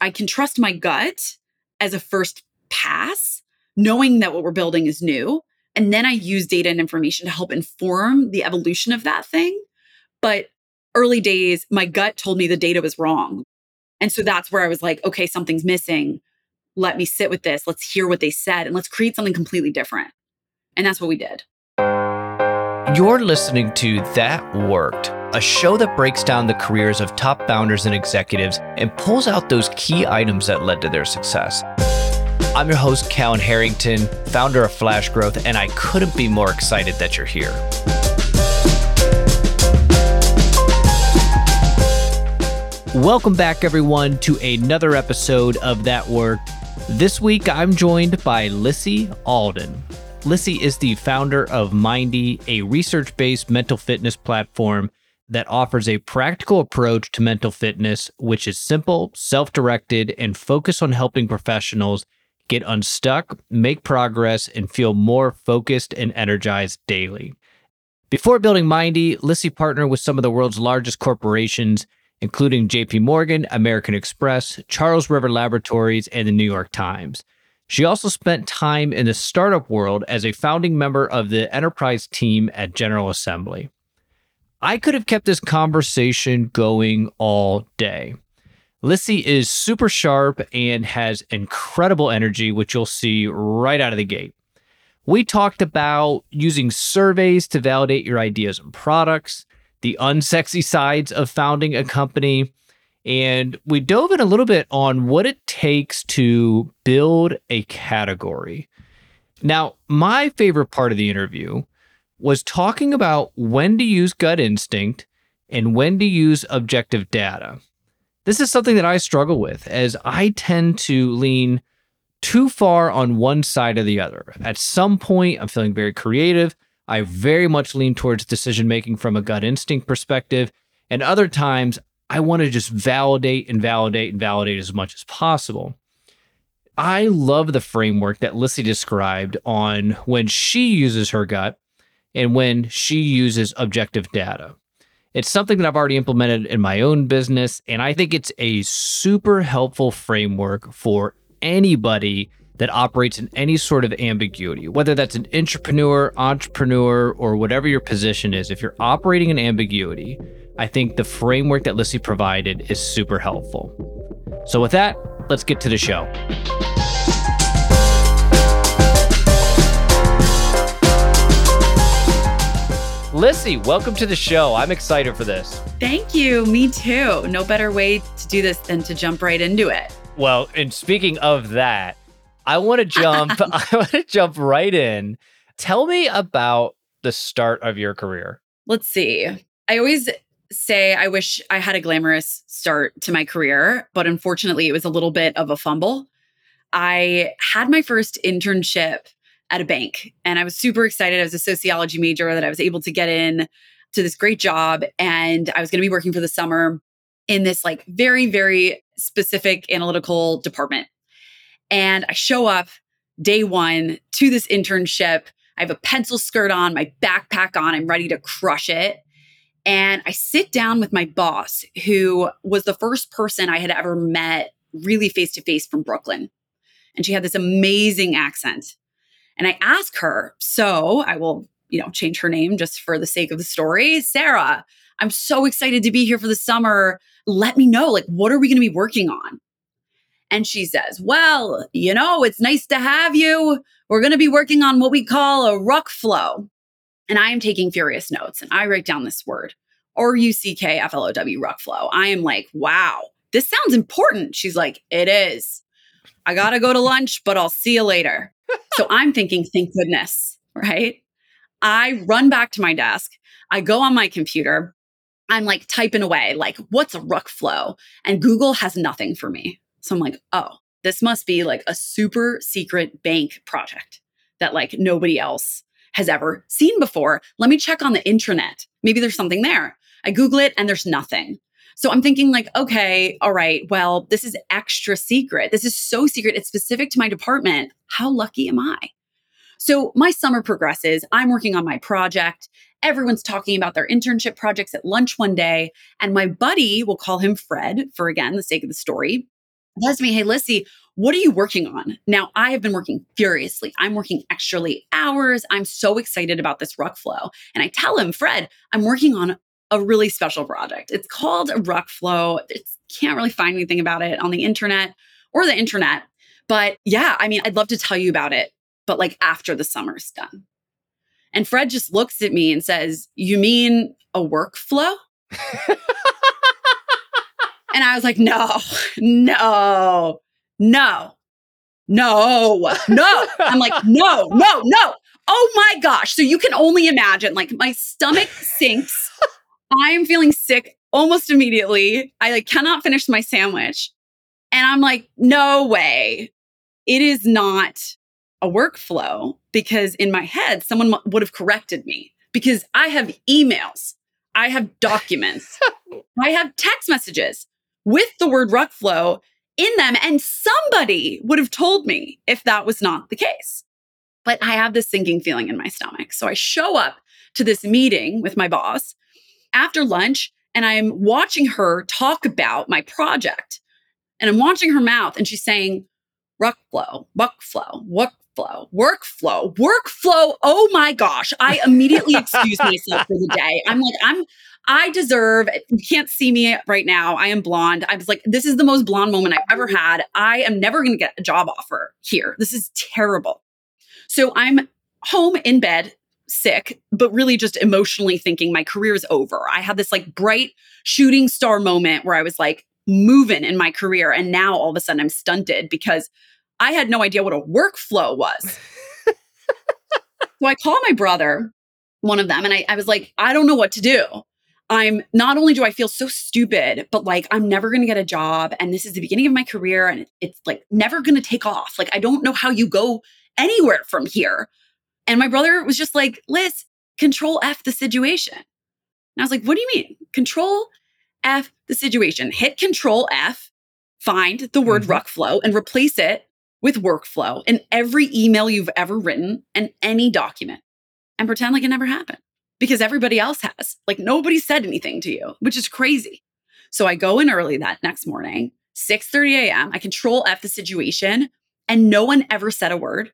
I can trust my gut as a first pass, knowing that what we're building is new. And then I use data and information to help inform the evolution of that thing. But early days, my gut told me the data was wrong. And so that's where I was like, okay, something's missing. Let me sit with this. Let's hear what they said and let's create something completely different. And that's what we did. You're listening to That Worked, a show that breaks down the careers of top founders and executives and pulls out those key items that led to their success. I'm your host, Callan Harrington, founder of Flash Growth, and I couldn't be more excited that you're here. Welcome back, everyone, to another episode of That Worked. This week, I'm joined by Lissy Alden. Lissy is the founder of MYNDY, a research based mental fitness platform that offers a practical approach to mental fitness, which is simple, self directed, and focused on helping professionals get unstuck, make progress, and feel more focused and energized daily. Before building MYNDY, Lissy partnered with some of the world's largest corporations, including JP Morgan, American Express, Charles River Laboratories, and the New York Times. She also spent time in the startup world as a founding member of the enterprise team at General Assembly. I could have kept this conversation going all day. Lissy is super sharp and has incredible energy, which you'll see right out of the gate. We talked about using surveys to validate your ideas and products, the unsexy sides of founding a company, and we dove in a little bit on what it takes to build a category. Now, my favorite part of the interview was talking about when to use gut instinct and when to use objective data. This is something that I struggle with as I tend to lean too far on one side or the other. At some point, I'm feeling very creative. I very much lean towards decision making from a gut instinct perspective. And other times, I want to just validate and validate and validate as much as possible. I love the framework that Lissy described on when she uses her gut and when she uses objective data. It's something that I've already implemented in my own business, and I think it's a super helpful framework for anybody that operates in any sort of ambiguity, whether that's an entrepreneur, entrepreneur, or whatever your position is. If you're operating in ambiguity, I think the framework that Lissy provided is super helpful. So, with that, let's get to the show. Lissy, welcome to the show. I'm excited for this. Thank you. Me too. No better way to do this than to jump right into it. Well, and speaking of that, I want to jump I want to jump right in. Tell me about the start of your career. Let's see. I always say I wish I had a glamorous start to my career, but unfortunately, it was a little bit of a fumble. I had my first internship at a bank and I was super excited. I was a sociology major that I was able to get in to this great job and I was going to be working for the summer in this like very very specific analytical department. And I show up day 1 to this internship. I have a pencil skirt on, my backpack on, I'm ready to crush it. And I sit down with my boss, who was the first person I had ever met really face to face from Brooklyn. And she had this amazing accent. And I ask her, so I will, you know, change her name just for the sake of the story. Sarah, I'm so excited to be here for the summer. Let me know, like, what are we going to be working on? And she says, Well, you know, it's nice to have you. We're going to be working on what we call a ruck flow. And I am taking furious notes and I write down this word R U C K F L O W, ruck flow. I am like, wow, this sounds important. She's like, it is. I got to go to lunch, but I'll see you later. So I'm thinking, thank goodness, right? I run back to my desk. I go on my computer. I'm like typing away, like, what's a ruck flow? And Google has nothing for me. So I'm like, oh, this must be like a super secret bank project that like nobody else has ever seen before. Let me check on the intranet. Maybe there's something there. I Google it and there's nothing. So I'm thinking, like, okay, all right, well, this is extra secret. This is so secret. It's specific to my department. How lucky am I? So my summer progresses. I'm working on my project. Everyone's talking about their internship projects at lunch one day. And my buddy, we'll call him Fred for again, the sake of the story, says me, Hey, Lissy, what are you working on? Now, I have been working furiously. I'm working extra late hours. I'm so excited about this ruck flow. And I tell him, Fred, I'm working on a really special project. It's called a ruck flow. It's can't really find anything about it on the internet or the internet. But yeah, I mean, I'd love to tell you about it, but like after the summer's done. And Fred just looks at me and says, You mean a workflow? and I was like, No, no, no, no, no. I'm like, No, no, no. Oh my gosh. So you can only imagine, like, my stomach sinks. I am feeling sick almost immediately. I like cannot finish my sandwich. And I'm like, no way. It is not a workflow because in my head, someone would have corrected me because I have emails, I have documents, I have text messages with the word flow in them. And somebody would have told me if that was not the case. But I have this sinking feeling in my stomach. So I show up to this meeting with my boss after lunch and I'm watching her talk about my project. And I'm watching her mouth and she's saying, workflow, workflow, workflow, workflow, workflow. Oh my gosh. I immediately excuse myself for the day. I'm like, I'm, I deserve, you can't see me right now. I am blonde. I was like, this is the most blonde moment I've ever had. I am never going to get a job offer here. This is terrible. So I'm home in bed, sick, but really just emotionally thinking my career is over. I had this like bright shooting star moment where I was like, moving in my career. And now all of a sudden I'm stunted because I had no idea what a workflow was. so I call my brother, one of them, and I, I was like, I don't know what to do. I'm not only do I feel so stupid, but like I'm never going to get a job. And this is the beginning of my career and it's like never going to take off. Like I don't know how you go anywhere from here. And my brother was just like, Liz, control F the situation. And I was like, what do you mean? Control F the situation. Hit control F, find the word mm-hmm. ruckflow and replace it with workflow in every email you've ever written and any document and pretend like it never happened because everybody else has. Like nobody said anything to you, which is crazy. So I go in early that next morning, 6:30 a.m. I control F the situation and no one ever said a word.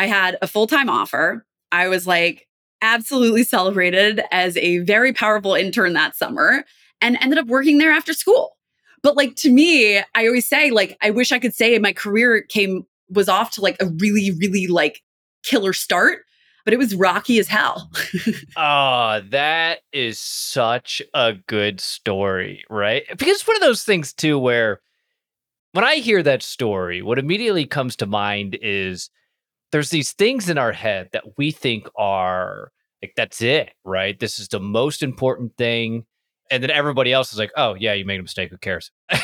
I had a full-time offer. I was like absolutely celebrated as a very powerful intern that summer and ended up working there after school. But like to me, I always say, like, I wish I could say my career came, was off to like a really, really like killer start, but it was rocky as hell. oh, that is such a good story, right? Because it's one of those things too where when I hear that story, what immediately comes to mind is there's these things in our head that we think are like, that's it, right? This is the most important thing and then everybody else is like, "Oh yeah, you made a mistake. Who cares?"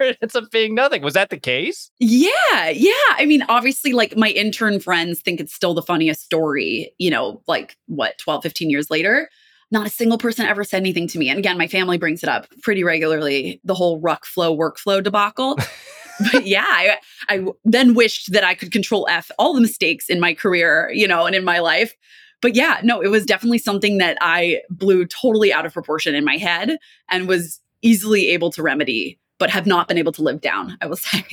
It ends up being nothing. Was that the case? Yeah, yeah. I mean, obviously, like my intern friends think it's still the funniest story. You know, like what 12, 15 years later. Not a single person ever said anything to me. And again, my family brings it up pretty regularly. The whole ruck flow workflow debacle. but yeah, I, I then wished that I could control F all the mistakes in my career, you know, and in my life but yeah, no, it was definitely something that I blew totally out of proportion in my head and was easily able to remedy, but have not been able to live down, I will say.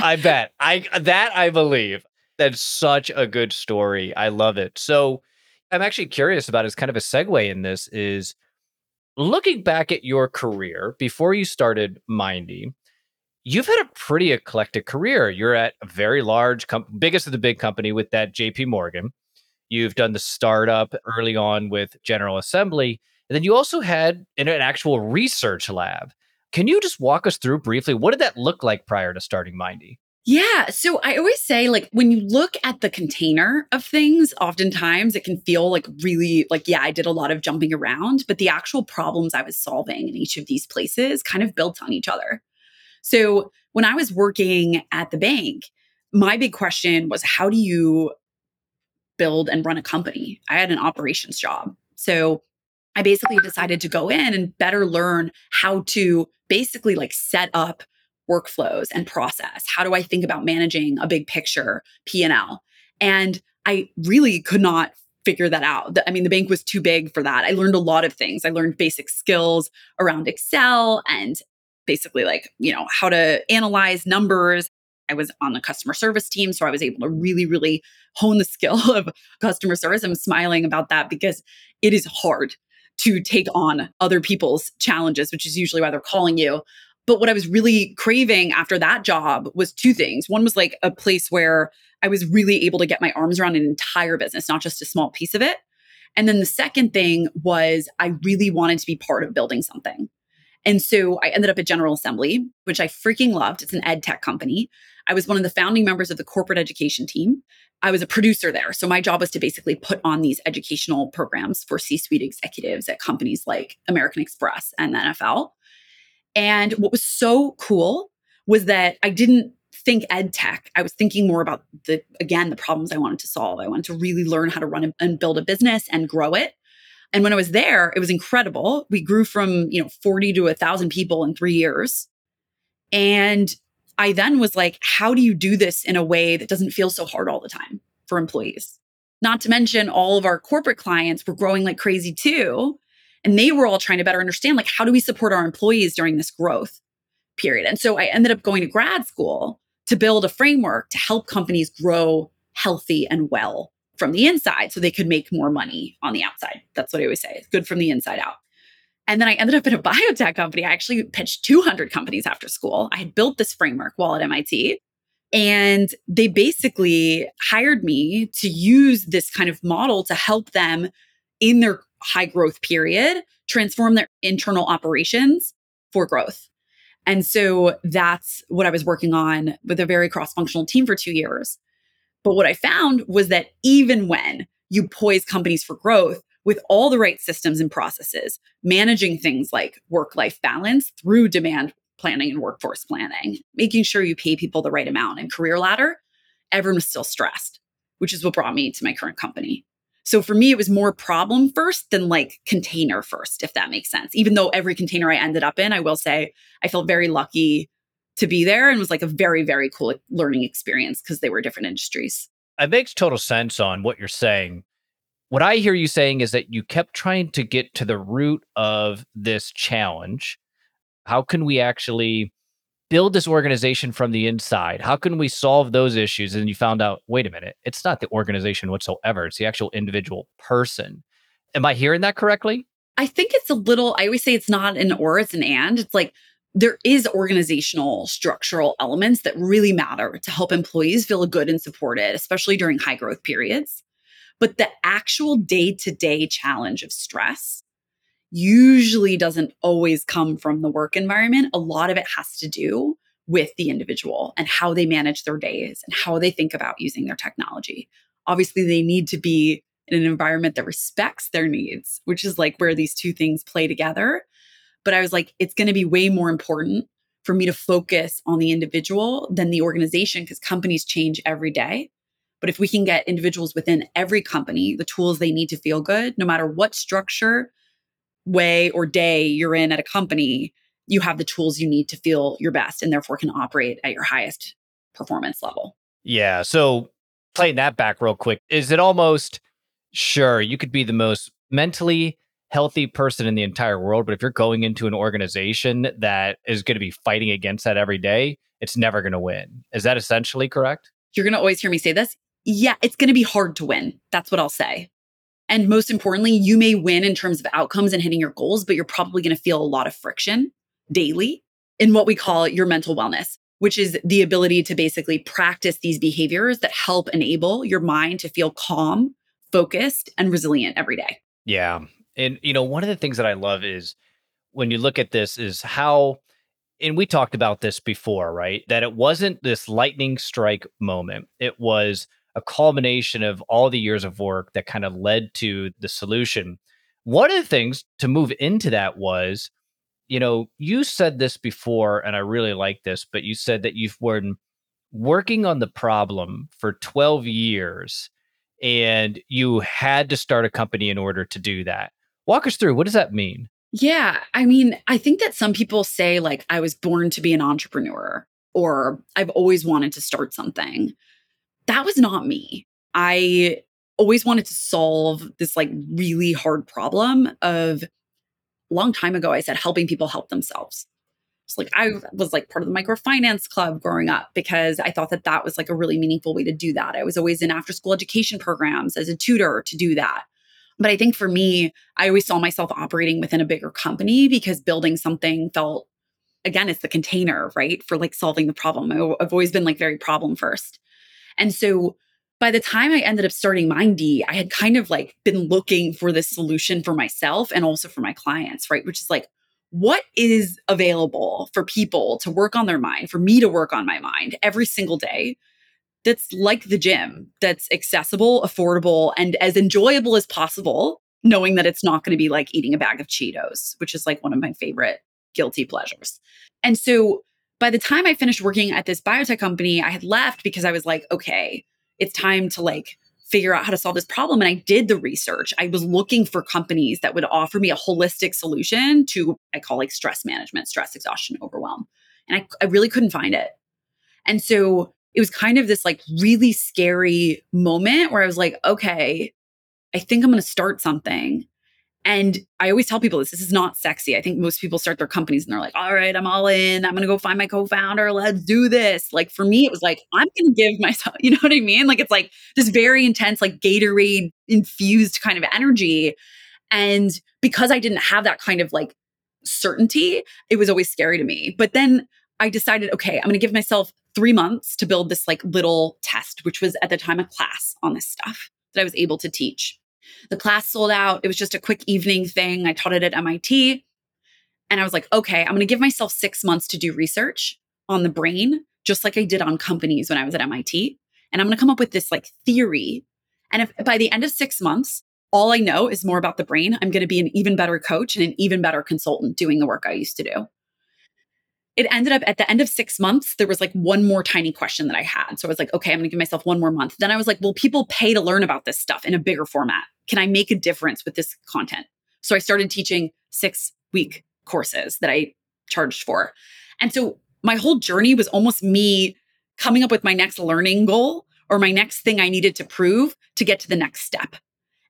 I bet. I that I believe. That's such a good story. I love it. So I'm actually curious about as kind of a segue in this is looking back at your career before you started MYNDY, you've had a pretty eclectic career. You're at a very large, com- biggest of the big company with that JP Morgan. You've done the startup early on with General Assembly. And then you also had an, an actual research lab. Can you just walk us through briefly? What did that look like prior to starting MYNDY? Yeah. So I always say, like, when you look at the container of things, oftentimes it can feel like really like, yeah, I did a lot of jumping around, but the actual problems I was solving in each of these places kind of built on each other. So when I was working at the bank, my big question was how do you build and run a company. I had an operations job. So I basically decided to go in and better learn how to basically like set up workflows and process. How do I think about managing a big picture P&L? And I really could not figure that out. I mean, the bank was too big for that. I learned a lot of things. I learned basic skills around Excel and basically like, you know, how to analyze numbers. I was on the customer service team. So I was able to really, really hone the skill of customer service. I'm smiling about that because it is hard to take on other people's challenges, which is usually why they're calling you. But what I was really craving after that job was two things. One was like a place where I was really able to get my arms around an entire business, not just a small piece of it. And then the second thing was I really wanted to be part of building something. And so I ended up at General Assembly, which I freaking loved. It's an ed tech company. I was one of the founding members of the corporate education team. I was a producer there. So my job was to basically put on these educational programs for C suite executives at companies like American Express and the NFL. And what was so cool was that I didn't think ed tech. I was thinking more about the, again, the problems I wanted to solve. I wanted to really learn how to run and build a business and grow it. And when I was there, it was incredible. We grew from, you know, 40 to a thousand people in three years. And I then was like, how do you do this in a way that doesn't feel so hard all the time for employees? Not to mention all of our corporate clients were growing like crazy too. And they were all trying to better understand like, how do we support our employees during this growth period? And so I ended up going to grad school to build a framework to help companies grow healthy and well from the inside so they could make more money on the outside. That's what I always say. It's good from the inside out. And then I ended up in a biotech company. I actually pitched 200 companies after school. I had built this framework while at MIT. And they basically hired me to use this kind of model to help them in their high growth period transform their internal operations for growth. And so that's what I was working on with a very cross functional team for two years. But what I found was that even when you poise companies for growth with all the right systems and processes, managing things like work life balance through demand planning and workforce planning, making sure you pay people the right amount and career ladder, everyone was still stressed, which is what brought me to my current company. So for me, it was more problem first than like container first, if that makes sense. Even though every container I ended up in, I will say I felt very lucky to be there and was like a very, very cool learning experience because they were different industries. It makes total sense on what you're saying. What I hear you saying is that you kept trying to get to the root of this challenge. How can we actually build this organization from the inside? How can we solve those issues? And you found out, wait a minute, it's not the organization whatsoever, it's the actual individual person. Am I hearing that correctly? I think it's a little, I always say it's not an or, it's an and. It's like there is organizational structural elements that really matter to help employees feel good and supported, especially during high growth periods. But the actual day to day challenge of stress usually doesn't always come from the work environment. A lot of it has to do with the individual and how they manage their days and how they think about using their technology. Obviously, they need to be in an environment that respects their needs, which is like where these two things play together. But I was like, it's going to be way more important for me to focus on the individual than the organization because companies change every day. But if we can get individuals within every company the tools they need to feel good, no matter what structure way or day you're in at a company, you have the tools you need to feel your best and therefore can operate at your highest performance level. Yeah. So playing that back real quick, is it almost sure you could be the most mentally healthy person in the entire world, but if you're going into an organization that is going to be fighting against that every day, it's never going to win. Is that essentially correct? You're going to always hear me say this. Yeah, it's going to be hard to win. That's what I'll say. And most importantly, you may win in terms of outcomes and hitting your goals, but you're probably going to feel a lot of friction daily in what we call your mental wellness, which is the ability to basically practice these behaviors that help enable your mind to feel calm, focused, and resilient every day. Yeah. And, you know, one of the things that I love is when you look at this, is how, and we talked about this before, right? That it wasn't this lightning strike moment. It was a culmination of all the years of work that kind of led to the solution. One of the things to move into that was, you know, you said this before, and I really like this, but you said that you've been working on the problem for 12 years and you had to start a company in order to do that. Walk us through what does that mean? Yeah. I mean, I think that some people say, like, I was born to be an entrepreneur or I've always wanted to start something that was not me. I always wanted to solve this like really hard problem of a long time ago I said helping people help themselves. So like I mm. was like part of the microfinance club growing up because I thought that that was like a really meaningful way to do that. I was always in after school education programs as a tutor to do that. But I think for me, I always saw myself operating within a bigger company because building something felt again, it's the container, right? For like solving the problem. I've always been like very problem first. And so by the time I ended up starting MYNDY, I had kind of like been looking for this solution for myself and also for my clients, right? Which is like, what is available for people to work on their mind, for me to work on my mind every single day that's like the gym, that's accessible, affordable, and as enjoyable as possible, knowing that it's not going to be like eating a bag of Cheetos, which is like one of my favorite guilty pleasures. And so by the time I finished working at this biotech company, I had left because I was like, okay, it's time to like figure out how to solve this problem. And I did the research. I was looking for companies that would offer me a holistic solution to, I call like stress management, stress, exhaustion, overwhelm. And I, I really couldn't find it. And so it was kind of this like really scary moment where I was like, okay, I think I'm going to start something. And I always tell people this this is not sexy. I think most people start their companies and they're like, all right, I'm all in. I'm going to go find my co founder. Let's do this. Like for me, it was like, I'm going to give myself, you know what I mean? Like it's like this very intense, like Gatorade infused kind of energy. And because I didn't have that kind of like certainty, it was always scary to me. But then I decided, okay, I'm going to give myself three months to build this like little test, which was at the time a class on this stuff that I was able to teach. The class sold out. It was just a quick evening thing. I taught it at MIT. And I was like, okay, I'm going to give myself six months to do research on the brain, just like I did on companies when I was at MIT. And I'm going to come up with this like theory. And if by the end of six months, all I know is more about the brain, I'm going to be an even better coach and an even better consultant doing the work I used to do it ended up at the end of six months, there was like one more tiny question that I had. So I was like, okay, I'm going to give myself one more month. Then I was like, will people pay to learn about this stuff in a bigger format. Can I make a difference with this content? So I started teaching six week courses that I charged for. And so my whole journey was almost me coming up with my next learning goal or my next thing I needed to prove to get to the next step.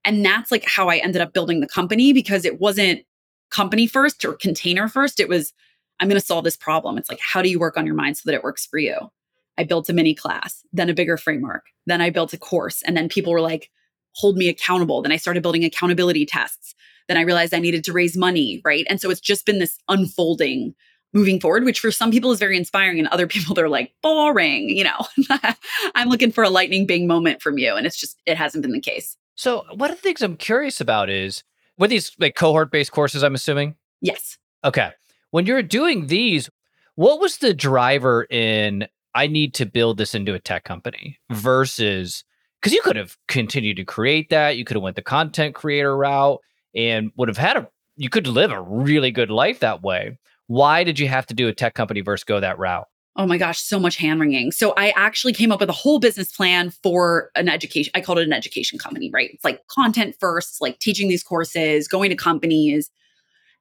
And that's like how I ended up building the company because it wasn't company first or container first. It was I'm going to solve this problem. It's like, how do you work on your mind so that it works for you? I built a mini class, then a bigger framework, then I built a course. And then people were like, hold me accountable. Then I started building accountability tests. Then I realized I needed to raise money. Right. And so it's just been this unfolding moving forward, which for some people is very inspiring. And other people, they're like, boring. You know, I'm looking for a lightning bing moment from you. And it's just, it hasn't been the case. So, one of the things I'm curious about is with these like cohort based courses, I'm assuming? Yes. Okay when you're doing these, what was the driver in I need to build this into a tech company versus because you could have continued to create that, you could have went the content creator route and would have had a you could live a really good life that way. Why did you have to do a tech company versus go that route? Oh my gosh, so much hand wringing. So I actually came up with a whole business plan for an education. I called it an education company, right? It's like content first, like teaching these courses, going to companies,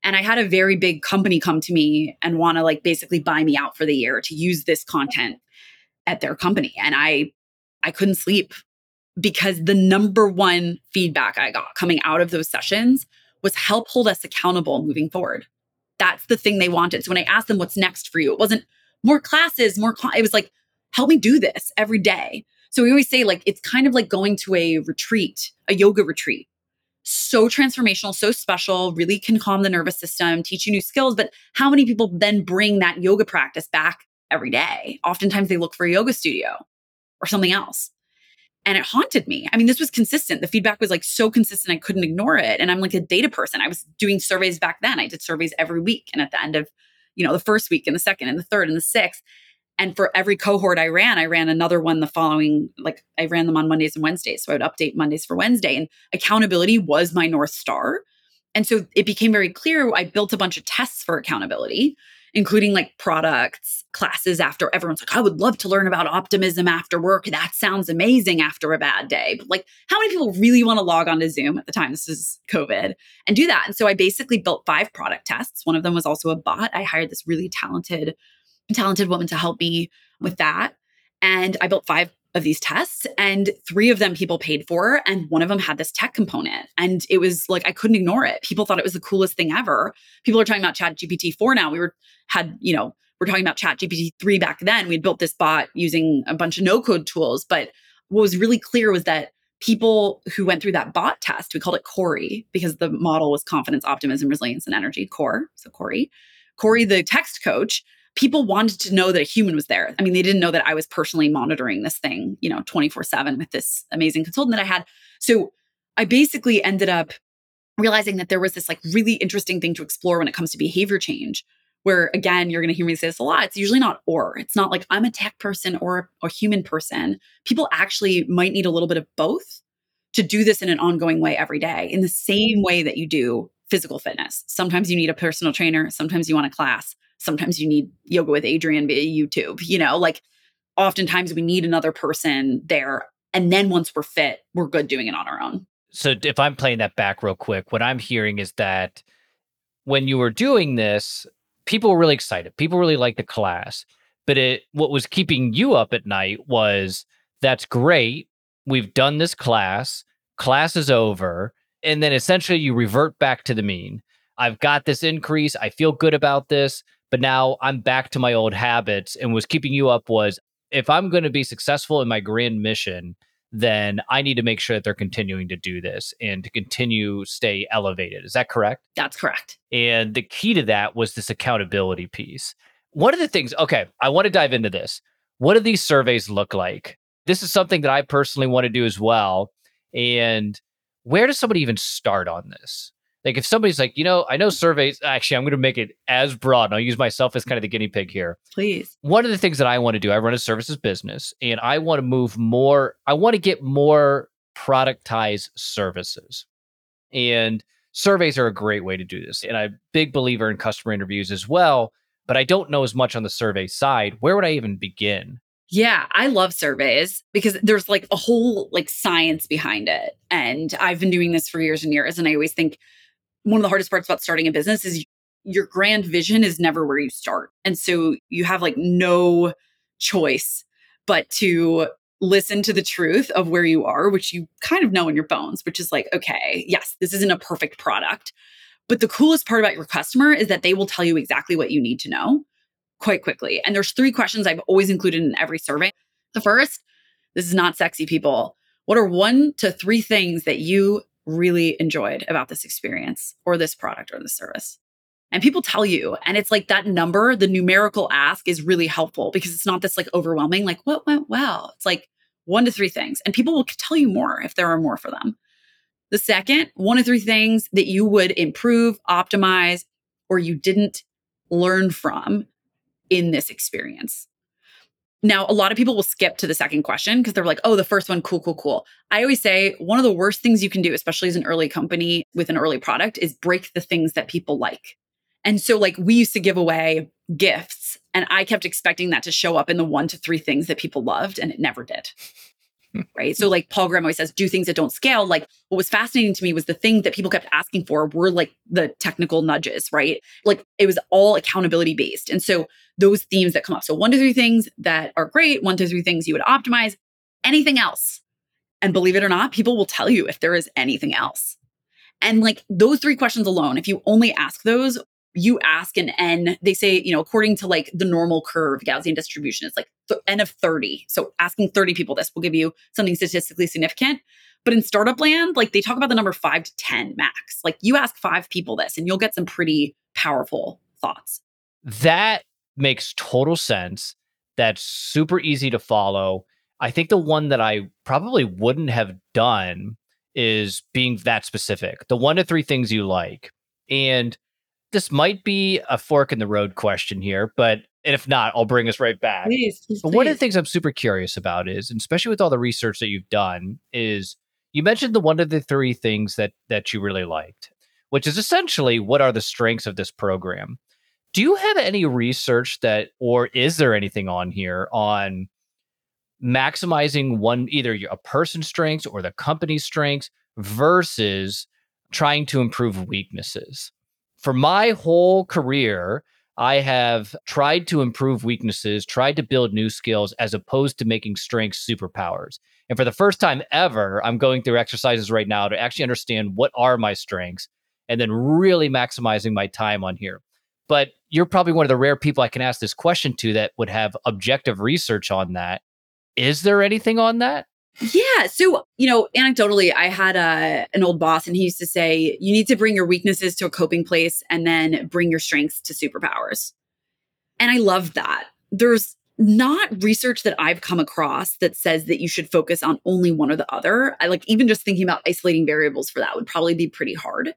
and I had a very big company come to me and want to like basically buy me out for the year to use this content at their company. And I I couldn't sleep because the number one feedback I got coming out of those sessions was help hold us accountable moving forward. That's the thing they wanted. So when I asked them what's next for you, it wasn't more classes, more it was like help me do this every day. So we always say like it's kind of like going to a retreat, a yoga retreat so transformational, so special, really can calm the nervous system, teach you new skills. But how many people then bring that yoga practice back every day? Oftentimes they look for a yoga studio or something else. And it haunted me. I mean, this was consistent. The feedback was like so consistent, I couldn't ignore it. And I'm like a data person. I was doing surveys back then. I did surveys every week. And at the end of, you know, the first week and the second and the third and the sixth, and for every cohort I ran, I ran another one the following, like I ran them on Mondays and Wednesdays. So I would update Mondays for Wednesday. And accountability was my North Star. And so it became very clear. I built a bunch of tests for accountability, including like products, classes after everyone's like, I would love to learn about optimism after work. That sounds amazing after a bad day. But like, how many people really want to log on to Zoom at the time? This is COVID and do that. And so I basically built five product tests. One of them was also a bot. I hired this really talented talented woman to help me with that. And I built five of these tests and three of them people paid for and one of them had this tech component. And it was like i couldn't ignore it. People thought it was the coolest thing ever. People are talking about chat gpt 4 now. We were had you know we're talking about chat gpt 3 back then. We built this bot using a bunch of no code tools. But what was really clear was that people who went through that bot test we called it corey because the model was confidence optimism resilience and energy. Core so corey. Corey the text coach people wanted to know that a human was there. I mean, they didn't know that I was personally monitoring this thing, you know, 24 7 with this amazing consultant that I had. So I basically ended up realizing that there was this like really interesting thing to explore when it comes to behavior change. Where again, you're going to hear me say this a lot. It's usually not or. It's not like I'm a tech person or a human person. People actually might need a little bit of both to do this in an ongoing way every day, in the same way that you do physical fitness. Sometimes you need a personal trainer, sometimes you want a class sometimes you need yoga with Adriene via YouTube, you know, like oftentimes we need another person there. And then once we're fit, we're good doing it on our own. So if I'm playing that back real quick, what I'm hearing is that when you were doing this, people were really excited. People really liked the class. But it what was keeping you up at night was that's great. We've done this class. Class is over. And then essentially you revert back to the mean. I've got this increase. I feel good about this but now I'm back to my old habits and was keeping you up was if I'm going to be successful in my grand mission, then I need to make sure that they're continuing to do this and to continue stay elevated. Is that correct? That's correct. And the key to that was this accountability piece. One of the things, okay, I want to dive into this. What do these surveys look like? This is something that I personally want to do as well. And where does somebody even start on this? Like if somebody's like, you know, I know surveys, actually, I'm going to make it as broad. And I'll use myself as kind of the guinea pig here. Please. One of the things that I want to do, I run a services business and I want to move more, I want to get more productized services. And surveys are a great way to do this. And I'm a big believer in customer interviews as well, but I don't know as much on the survey side. Where would I even begin? Yeah, I love surveys because there's like a whole like science behind it. And I've been doing this for years and years. And I always think one of the hardest parts about starting a business is your grand vision is never where you start. And so you have like no choice but to listen to the truth of where you are, which you kind of know in your bones, which is like, okay, yes, this isn't a perfect product. But the coolest part about your customer is that they will tell you exactly what you need to know quite quickly. And there's three questions I've always included in every survey. The first, this is not sexy people. What are one to three things that you really enjoyed about this experience or this product or this service. And people tell you, and it's like that number, the numerical ask is really helpful because it's not this like overwhelming, like what went well. It's like one to three things. And people will tell you more if there are more for them. The second, one to three things that you would improve, optimize, or you didn't learn from in this experience. Now, a lot of people will skip to the second question because they're like, oh, the first one, cool, cool, cool. I always say one of the worst things you can do, especially as an early company with an early product, is break the things that people like. And so, like, we used to give away gifts, and I kept expecting that to show up in the one to three things that people loved, and it never did right? So like Paul Graham always says, do things that don't scale. Like what was fascinating to me was the thing that people kept asking for were like the technical nudges, right? Like it was all accountability based. And so those themes that come up. So one to three things that are great, one to three things you would optimize, anything else. And believe it or not, people will tell you if there is anything else. And like those three questions alone, if you only ask those, you ask an n they say you know according to like the normal curve gaussian distribution it's like n of 30 so asking 30 people this will give you something statistically significant. But in startup land like they talk about the number 5 to 10 max. Like you ask five people this and you'll get some pretty powerful thoughts. That makes total sense. That's super easy to follow. I think the one that i probably wouldn't have done is being that specific. The one to three things you like. And this might be a fork in the road question here, but if not, I'll bring us right back. Please, please, but one of the things I'm super curious about is, and especially with all the research that you've done, is you mentioned the one of the three things that that you really liked, which is essentially what are the strengths of this program. Do you have any research that, or is there anything on here on maximizing one either a person's strengths or the company's strengths versus trying to improve weaknesses? For my whole career, I have tried to improve weaknesses, tried to build new skills as opposed to making strengths superpowers. And for the first time ever, I'm going through exercises right now to actually understand what are my strengths and then really maximizing my time on here. But you're probably one of the rare people I can ask this question to that would have objective research on that. Is there anything on that? Yeah. So, you know, anecdotally, I had a, an old boss and he used to say, you need to bring your weaknesses to a coping place and then bring your strengths to superpowers. And I love that. There's not research that I've come across that says that you should focus on only one or the other. I like even just thinking about isolating variables for that would probably be pretty hard.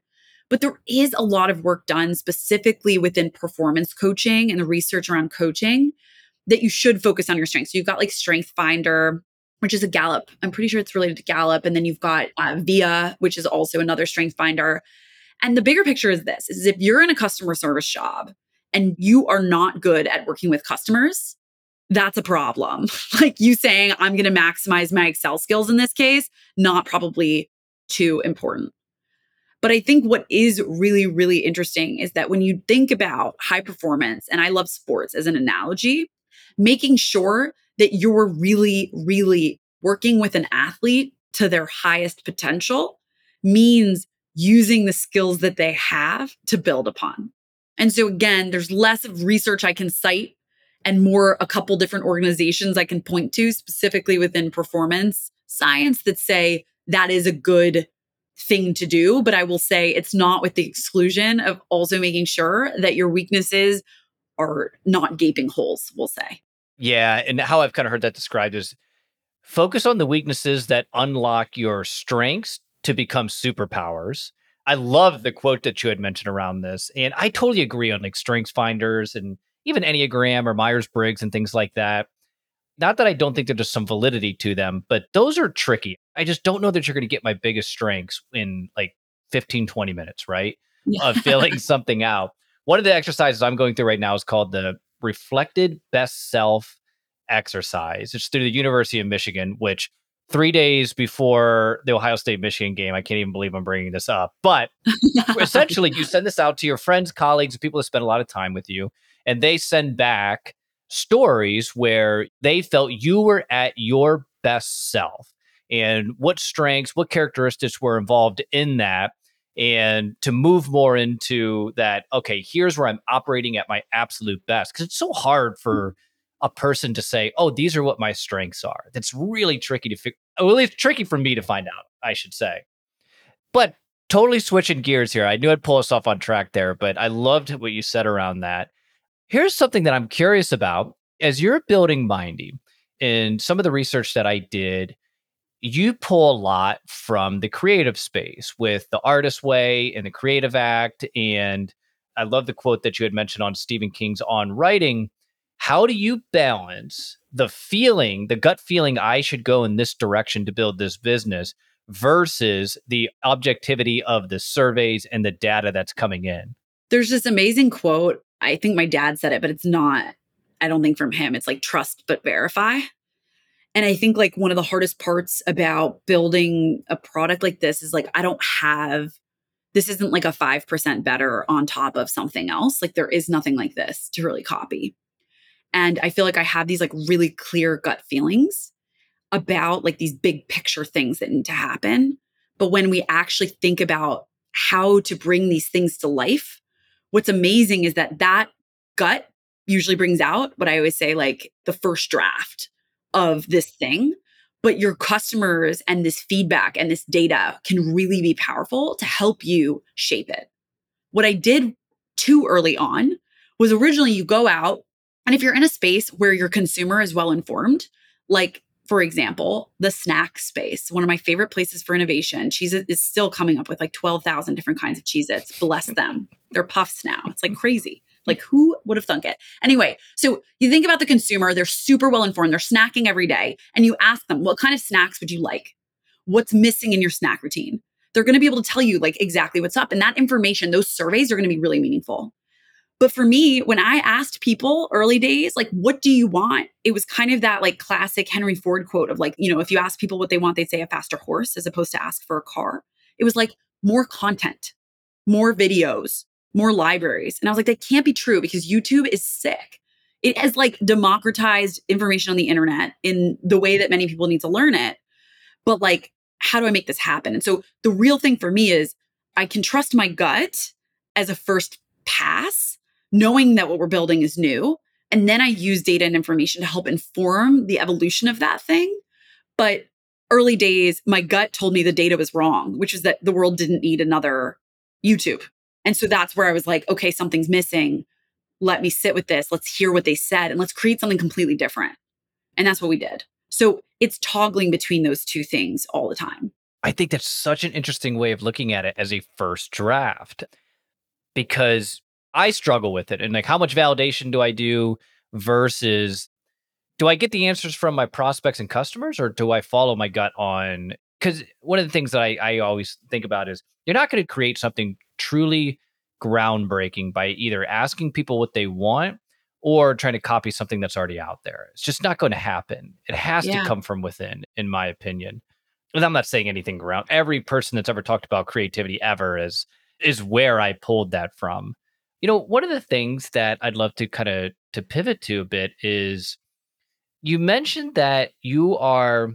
But there is a lot of work done specifically within performance coaching and the research around coaching that you should focus on your strengths. So you've got like Strength Finder, which is a Gallup. I'm pretty sure it's related to Gallup. And then you've got uh, VIA, which is also another strength finder. And the bigger picture is this is if you're in a customer service job and you are not good at working with customers, that's a problem. like you saying, I'm going to maximize my Excel skills in this case, not probably too important. But I think what is really, really interesting is that when you think about high performance, and I love sports as an analogy, making sure that you're really, really working with an athlete to their highest potential means using the skills that they have to build upon. And so, again, there's less of research I can cite and more a couple different organizations I can point to specifically within performance science that say that is a good thing to do. But I will say it's not with the exclusion of also making sure that your weaknesses are not gaping holes, we'll say. Yeah. And how I've kind of heard that described is focus on the weaknesses that unlock your strengths to become superpowers. I love the quote that you had mentioned around this. And I totally agree on like strengths finders and even Enneagram or Myers Briggs and things like that. Not that I don't think there's some validity to them, but those are tricky. I just don't know that you're going to get my biggest strengths in like 15, 20 minutes, right? Of filling something out. One of the exercises I'm going through right now is called the reflected best self exercise. It's through the University of Michigan, which three days before the Ohio State Michigan game, I can't even believe I'm bringing this up, but essentially you send this out to your friends, colleagues, people that spend a lot of time with you, and they send back stories where they felt you were at your best self and what strengths, what characteristics were involved in that and to move more into that okay here's where i'm operating at my absolute best. Because it's so hard for a person to say oh these are what my strengths are. That's really tricky to figure oh, well it's tricky for me to find out i should say. But totally switching gears here i knew i'd pull us off on track there but i loved what you said around that. Here's something that i'm curious about. As you're building MYNDY and some of the research that i did you pull a lot from the creative space with the artist way and the creative act and i love the quote that you had mentioned on stephen king's on writing how do you balance the feeling the gut feeling i should go in this direction to build this business versus the objectivity of the surveys and the data that's coming in? There's this amazing quote i think my dad said it but it's not i don't think from him it's like trust but verify and I think like one of the hardest parts about building a product like this is like, I don't have, this isn't like a 5% better on top of something else. Like there is nothing like this to really copy. And I feel like I have these like really clear gut feelings about like these big picture things that need to happen. But when we actually think about how to bring these things to life, what's amazing is that that gut usually brings out what I always say like the first draft of this thing but your customers and this feedback and this data can really be powerful to help you shape it. What I did too early on was originally you go out, and if you're in a space where your consumer is well informed, like for example, the snack space, one of my favorite places for innovation. Cheez is still coming up with like 12,000 different kinds of Cheez Its. Bless them. They're puffs now. It's like crazy. Like, who would have thunk it? Anyway, so you think about the consumer, they're super well informed, they're snacking every day, and you ask them, what kind of snacks would you like? What's missing in your snack routine? They're going to be able to tell you like exactly what's up. And that information, those surveys are going to be really meaningful. But for me, when I asked people early days, like, what do you want? It was kind of that like classic Henry Ford quote of like, you know, if you ask people what they want, they'd say a faster horse as opposed to ask for a car. It was like more content, more videos, more libraries. And I was like, that can't be true because YouTube is sick. It has like democratized information on the internet in the way that many people need to learn it. But like, how do I make this happen? And so the real thing for me is I can trust my gut as a first pass, knowing that what we're building is new. And then I use data and information to help inform the evolution of that thing. But early days, my gut told me the data was wrong, which is that the world didn't need another YouTube. And so that's where I was like, okay, something's missing. Let me sit with this. Let's hear what they said and let's create something completely different. And that's what we did. So it's toggling between those two things all the time. I think that's such an interesting way of looking at it as a first draft because I struggle with it. And like, how much validation do I do versus do I get the answers from my prospects and customers or do I follow my gut on? Because one of the things that I, I always think about is you're not going to create something truly groundbreaking by either asking people what they want or trying to copy something that's already out there. It's just not going to happen. It has yeah. to come from within, in my opinion. And I'm not saying anything around every person that's ever talked about creativity ever is is where I pulled that from. You know, one of the things that I'd love to kind of to pivot to a bit is you mentioned that you are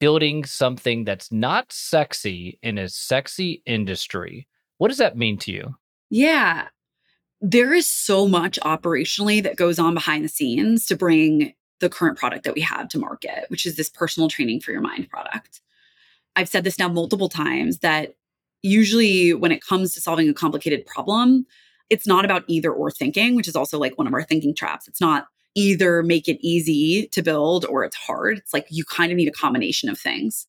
building something that's not sexy in a sexy industry. What does that mean to you? Yeah. There is so much operationally that goes on behind the scenes to bring the current product that we have to market, which is this personal training for your mind product. I've said this now multiple times that usually when it comes to solving a complicated problem, it's not about either or thinking, which is also like one of our thinking traps. It's not either make it easy to build or it's hard. It's like you kind of need a combination of things.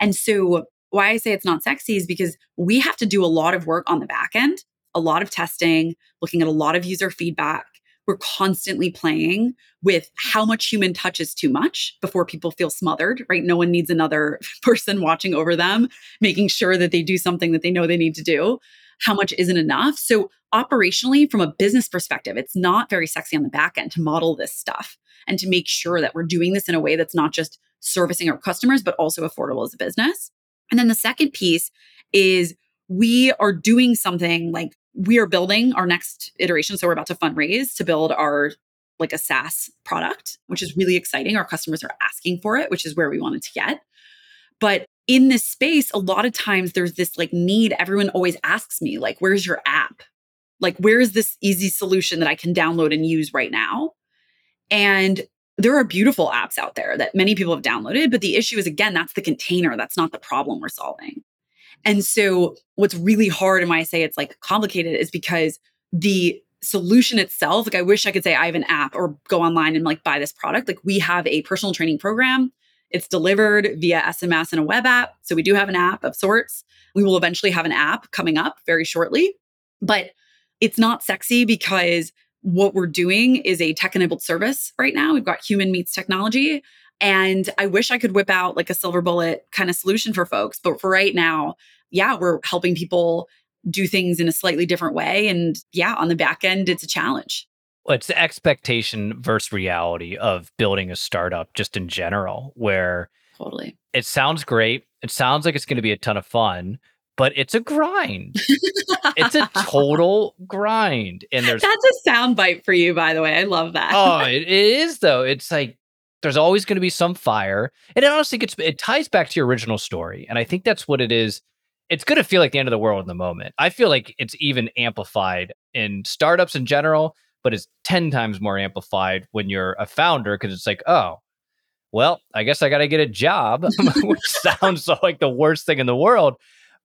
And so, why I say it's not sexy is because we have to do a lot of work on the back end, a lot of testing, looking at a lot of user feedback, we're constantly playing with how much human touch is too much before people feel smothered, right? No one needs another person watching over them, making sure that they do something that they know they need to do. How much isn't enough? So, operationally, from a business perspective, it's not very sexy on the back end to model this stuff and to make sure that we're doing this in a way that's not just servicing our customers, but also affordable as a business. And then the second piece is we are doing something like we are building our next iteration. So we're about to fundraise to build our like a SaaS product, which is really exciting. Our customers are asking for it, which is where we wanted to get. But in this space, a lot of times there's this like need. Everyone always asks me, like, where's your app? Like, where is this easy solution that I can download and use right now? And there are beautiful apps out there that many people have downloaded. But the issue is, again, that's the container. That's not the problem we're solving. And so what's really hard and why I say it's like complicated is because the solution itself, like I wish I could say I have an app or go online and like buy this product. Like we have a personal training program. It's delivered via SMS and a web app. So we do have an app of sorts. We will eventually have an app coming up very shortly. But it's not sexy because what we're doing is a tech enabled service right now. We've got human meets technology. And I wish I could whip out like a silver bullet kind of solution for folks. But for right now, yeah, we're helping people do things in a slightly different way. And yeah, on the back end, it's a challenge. Well, it's the expectation versus reality of building a startup just in general, where totally it sounds great. It sounds like it's going to be a ton of fun, but it's a grind. it's a total grind. And there's that's a soundbite for you, by the way. I love that. oh, it, it is though. It's like there's always going to be some fire. And it honestly gets it ties back to your original story. And I think that's what it is. It's going to feel like the end of the world in the moment. I feel like it's even amplified in startups in general, but it's 10 times more amplified when you're a founder because it's like, oh, well, I guess I got to get a job, which sounds like the worst thing in the world.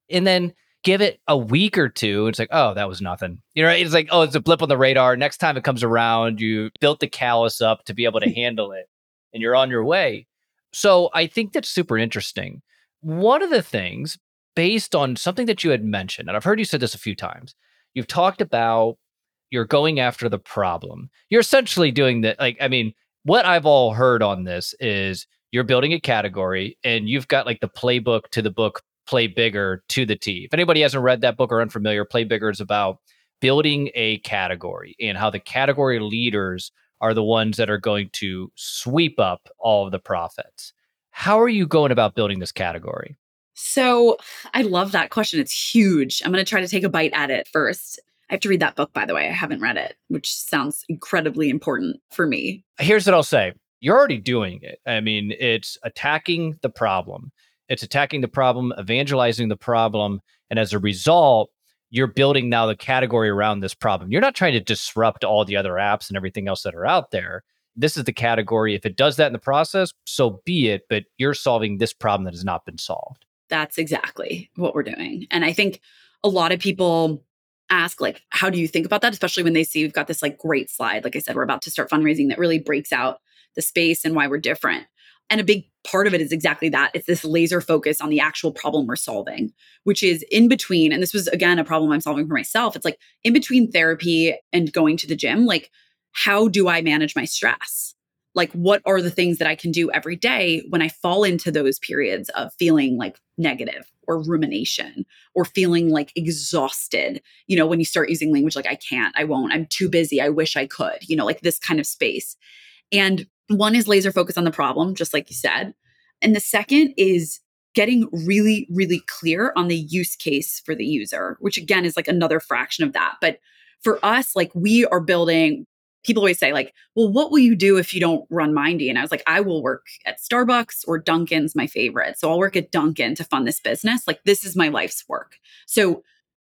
And then give it a week or two. It's like, oh, that was nothing. You know, it's like, oh, it's a blip on the radar. Next time it comes around, you built the callus up to be able to handle it and you're on your way. So I think that's super interesting. One of the things, based on something that you had mentioned, and I've heard you said this a few times, you've talked about you're going after the problem. You're essentially doing that. Like, I mean, what I've all heard on this is you're building a category and you've got like the playbook to the book Play Bigger to the T. If anybody hasn't read that book or unfamiliar, Play Bigger is about building a category and how the category leaders are the ones that are going to sweep up all of the profits. How are you going about building this category? So I love that question. It's huge. I'm going to try to take a bite at it first. I have to read that book, by the way. I haven't read it, which sounds incredibly important for me. Here's what I'll say you're already doing it. I mean, it's attacking the problem, it's attacking the problem, evangelizing the problem. And as a result, you're building now the category around this problem. You're not trying to disrupt all the other apps and everything else that are out there. This is the category. If it does that in the process, so be it. But you're solving this problem that has not been solved. That's exactly what we're doing. And I think a lot of people ask like how do you think about that especially when they see we've got this like great slide like i said we're about to start fundraising that really breaks out the space and why we're different and a big part of it is exactly that. It's this laser focus on the actual problem we're solving which is in between and this was again a problem i'm solving for myself. It's like in between therapy and going to the gym like how do i manage my stress? Like what are the things that i can do every day when i fall into those periods of feeling like negative or rumination or feeling like exhausted? You know when you start using language like i can't i won't i'm too busy i wish i could you know like this kind of space. And one is laser focus on the problem just like you said. And the second is getting really really clear on the use case for the user which again is like another fraction of that. But for us like we are building people always say like well what will you do if you don't run MYNDY? And i was like i will work at starbucks or dunkin's my favorite. So i'll work at dunkin to fund this business. Like this is my life's work. So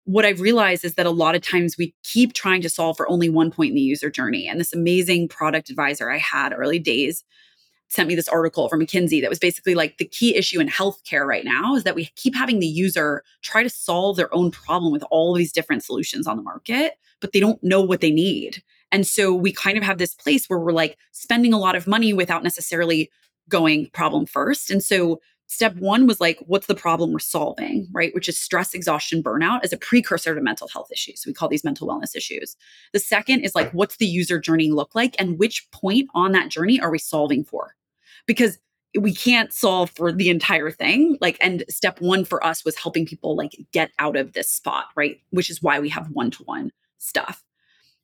what i've realized is that a lot of times we keep trying to solve for only one point in the user journey and this amazing product advisor i had early days sent me this article from McKinsey that was basically like the key issue in healthcare right now is that we keep having the user try to solve their own problem with all these different solutions on the market, but they don't know what they need. And so we kind of have this place where we're like spending a lot of money without necessarily going problem first. And so step one was like, what's the problem we're solving, right? Which is stress, exhaustion, burnout as a precursor to mental health issues. We call these mental wellness issues. The second is like, what's the user journey look like? And which point on that journey are we solving for? Because we can't solve for the entire thing like and step 1 for us was helping people like get out of this spot right which is why we have one to one stuff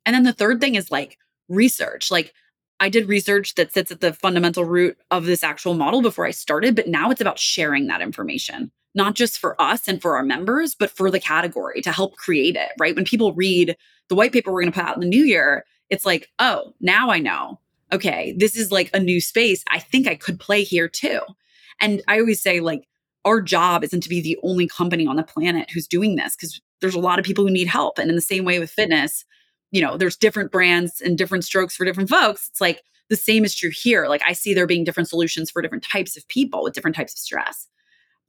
and then the third thing is like research. Like I did research that sits at the fundamental root of this actual model before I started, but now it's about sharing that information, not just for us and for our members, but for the category to help create it, right? When people read the white paper we're going to put out in the new year, it's like, oh, now I know. Okay, this is like a new space. I think I could play here too. And I always say, like, our job isn't to be the only company on the planet who's doing this because there's a lot of people who need help. And in the same way with fitness, you know, there's different brands and different strokes for different folks. It's like the same is true here. Like I see there being different solutions for different types of people with different types of stress.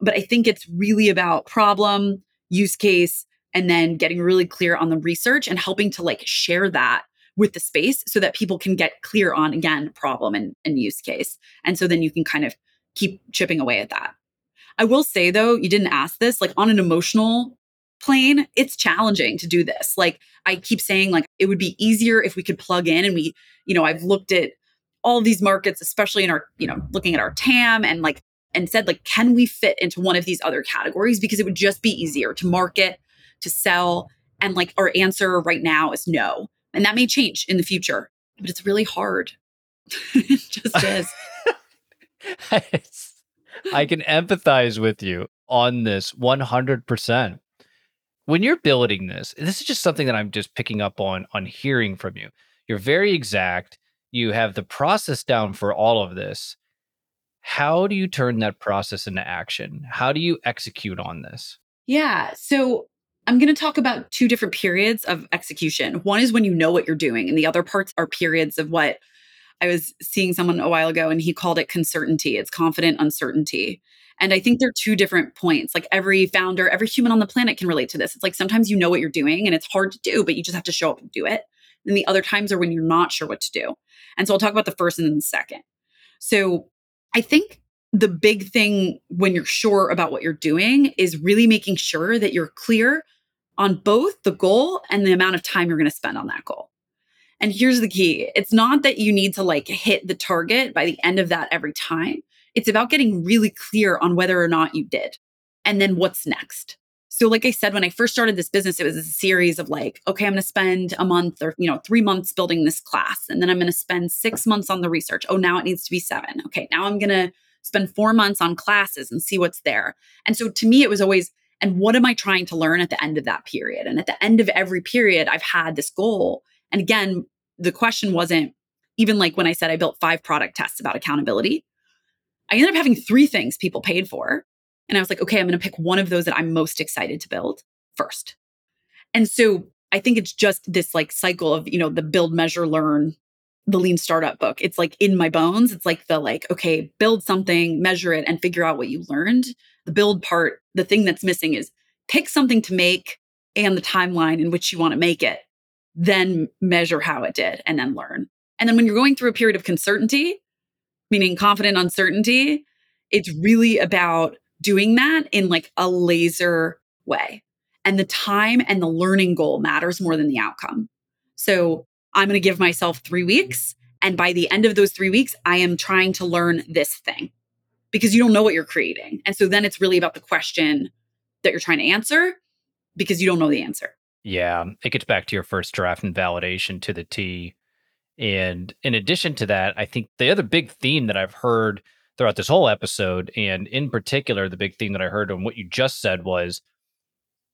But I think it's really about problem, use case, and then getting really clear on the research and helping to like share that with the space so that people can get clear on again problem and, and use case. And so then you can kind of keep chipping away at that. I will say though, you didn't ask this, like on an emotional plane, it's challenging to do this. Like I keep saying, like it would be easier if we could plug in and we, you know, I've looked at all these markets, especially in our, you know, looking at our TAM and like and said, like, can we fit into one of these other categories? Because it would just be easier to market, to sell. And like our answer right now is no. And that may change in the future, but it's really hard. it just is. I can empathize with you on this 100% when you're building this, this is just something that I'm just picking up on on hearing from you. You're very exact. You have the process down for all of this. How do you turn that process into action? How do you execute on this? Yeah. So I'm going to talk about two different periods of execution. One is when you know what you're doing, and the other parts are periods of what I was seeing someone a while ago and he called it concertainty. It's confident uncertainty. And I think they're two different points. Like every founder, every human on the planet can relate to this. It's like sometimes you know what you're doing and it's hard to do, but you just have to show up and do it. And the other times are when you're not sure what to do. And so I'll talk about the first and then the second. So I think the big thing when you're sure about what you're doing is really making sure that you're clear on both the goal and the amount of time you're going to spend on that goal. And here's the key it's not that you need to like hit the target by the end of that every time. It's about getting really clear on whether or not you did and then what's next. So, like I said, when I first started this business, it was a series of like, okay, I'm going to spend a month or, you know, three months building this class. And then I'm going to spend six months on the research. Oh, now it needs to be seven. Okay, now I'm going to spend four months on classes and see what's there. And so to me, it was always And what am I trying to learn at the end of that period? And at the end of every period, I've had this goal. And again, the question wasn't even like when I said I built five product tests about accountability. I ended up having three things people paid for. And I was like, okay, I'm going to pick one of those that I'm most excited to build first. And so I think it's just this like cycle of, you know, the build, measure, learn, the lean startup book. It's like in my bones. It's like the like, okay, build something, measure it, and figure out what you learned. The build part, the thing that's missing is pick something to make and the timeline in which you want to make it, then measure how it did and then learn. And then when you're going through a period of uncertainty, meaning confident uncertainty, it's really about doing that in like a laser way. And the time and the learning goal matters more than the outcome. So I'm going to give myself three weeks. And by the end of those three weeks, I am trying to learn this thing because you don't know what you're creating. And so then it's really about the question that you're trying to answer because you don't know the answer. Yeah. It gets back to your first draft and validation to the T. And in addition to that, I think the other big theme that I've heard throughout this whole episode, and in particular, the big theme that I heard on what you just said was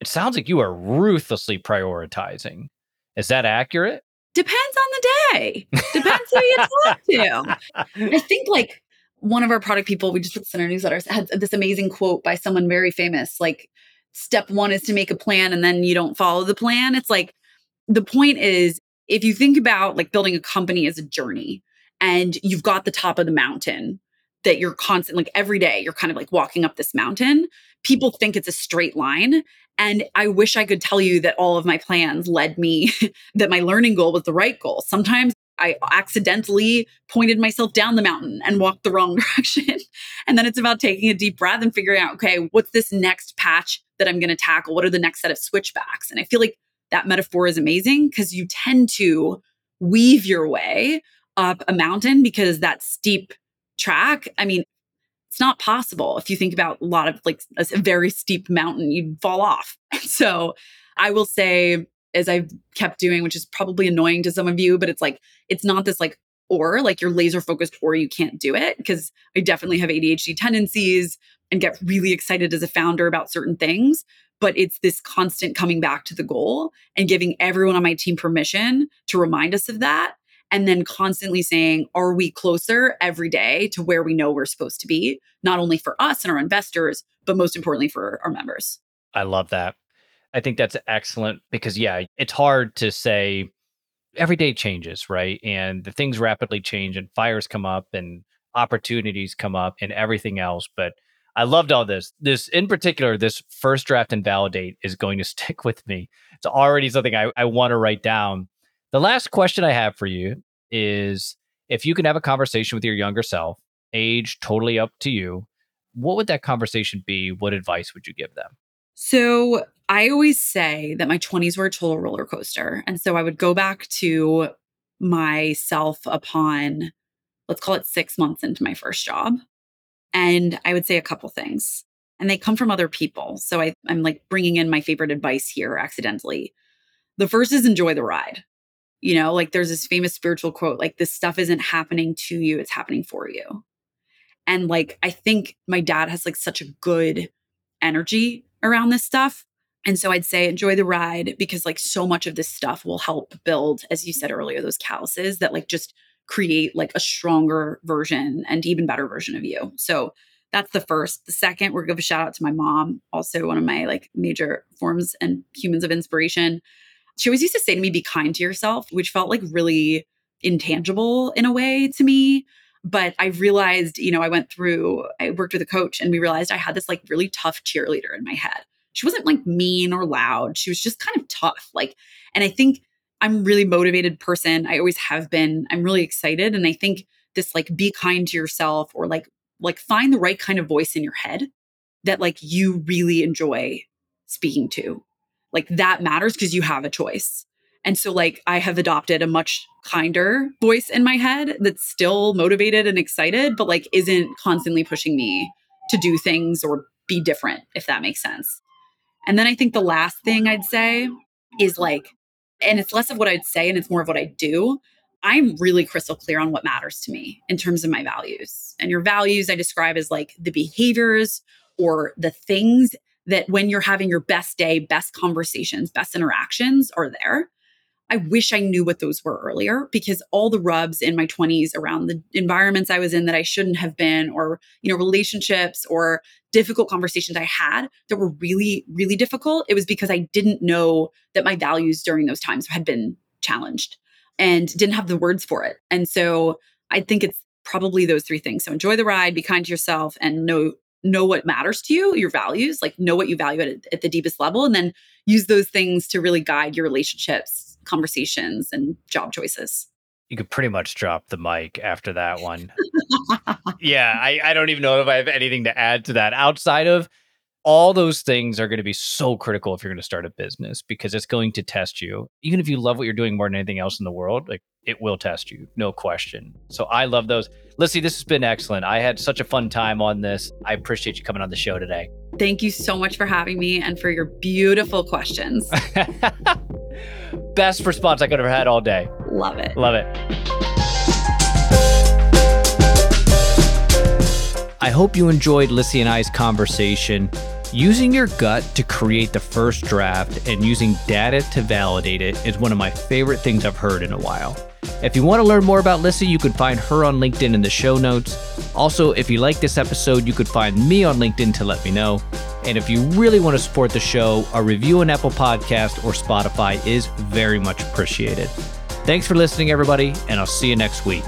it sounds like you are ruthlessly prioritizing. Is that accurate? Depends on the day. Depends who you talk to. I think like one of our product people, we just put this in our newsletter, had this amazing quote by someone very famous. Like, step one is to make a plan and then you don't follow the plan. It's like the point is if you think about like building a company as a journey and you've got the top of the mountain that you're constant like every day you're kind of like walking up this mountain people think it's a straight line and i wish i could tell you that all of my plans led me that my learning goal was the right goal. Sometimes i accidentally pointed myself down the mountain and walked the wrong direction and then it's about taking a deep breath and figuring out okay what's this next patch that i'm going to tackle? What are the next set of switchbacks? And i feel like that metaphor is amazing because you tend to weave your way up a mountain because that steep track, I mean, it's not possible. If you think about a lot of like a very steep mountain, you'd fall off. so I will say, as I've kept doing, which is probably annoying to some of you, but it's like, it's not this like, or like you're laser focused or you can't do it because I definitely have ADHD tendencies and get really excited as a founder about certain things. But it's this constant coming back to the goal and giving everyone on my team permission to remind us of that and then constantly saying, are we closer every day to where we know we're supposed to be, not only for us and our investors, but most importantly for our members? I love that. I think that's excellent because, yeah, it's hard to say every day changes, right? And the things rapidly change and fires come up and opportunities come up and everything else. But I loved all this. This, in particular, this first draft and validate is going to stick with me. It's already something I, I want to write down the last question I have for you is if you can have a conversation with your younger self, age totally up to you, what would that conversation be? What advice would you give them? So, I always say that my 20s were a total roller coaster. And so I would go back to myself upon, let's call it six months into my first job. And I would say a couple things. And they come from other people. So I, I'm like bringing in my favorite advice here accidentally. The first is enjoy the ride. You know, like there's this famous spiritual quote like, this stuff isn't happening to you, it's happening for you. And like, I think my dad has like such a good energy around this stuff. And so I'd say enjoy the ride because like so much of this stuff will help build, as you said earlier, those calluses that like just create like a stronger version and even better version of you. So that's the first. The second, we're gonna give a shout out to my mom, also one of my like major forms and humans of inspiration she always used to say to me, be kind to yourself, which felt like really intangible in a way to me. But I realized, you know, I went through, I worked with a coach and we realized I had this like really tough cheerleader in my head. She wasn't like mean or loud. She was just kind of tough. Like, and I think I'm really motivated person. I always have been. I'm really excited. And I think this like be kind to yourself or like like find the right kind of voice in your head that like you really enjoy speaking to like that matters because you have a choice. And so, like, I have adopted a much kinder voice in my head that's still motivated and excited, but like isn't constantly pushing me to do things or be different, if that makes sense. And then I think the last thing I'd say is like, and it's less of what I'd say and it's more of what I do. I'm really crystal clear on what matters to me in terms of my values. And your values I describe as like the behaviors or the things that when you're having your best day, best conversations, best interactions are there. I wish I knew what those were earlier because all the rubs in my 20s around the environments I was in that I shouldn't have been, or, you know, relationships or difficult conversations I had that were really, really difficult. It was because I didn't know that my values during those times had been challenged and didn't have the words for it. And so I think it's probably those three things. So enjoy the ride, be kind to yourself, and know know what matters to you, your values, like know what you value at, at the deepest level, and then use those things to really guide your relationships conversations and job choices. You could pretty much drop the mic after that one. yeah, I, I don't even know if I have anything to add to that outside of all those things are going to be so critical if you're going to start a business because it's going to test you. Even if you love what you're doing more than anything else in the world, like it will test you, no question. So I love those. Lissy, this has been excellent. I had such a fun time on this. I appreciate you coming on the show today. Thank you so much for having me and for your beautiful questions. Best response I could have had all day. Love it. Love it. I hope you enjoyed Lissy and I's conversation. Using your gut to create the first draft and using data to validate it is one of my favorite things I've heard in a while. If you want to learn more about Lissy, you can find her on LinkedIn in the show notes. Also, if you like this episode, you could find me on LinkedIn to let me know. And if you really want to support the show, a review on Apple Podcast or Spotify is very much appreciated. Thanks for listening, everybody, and I'll see you next week.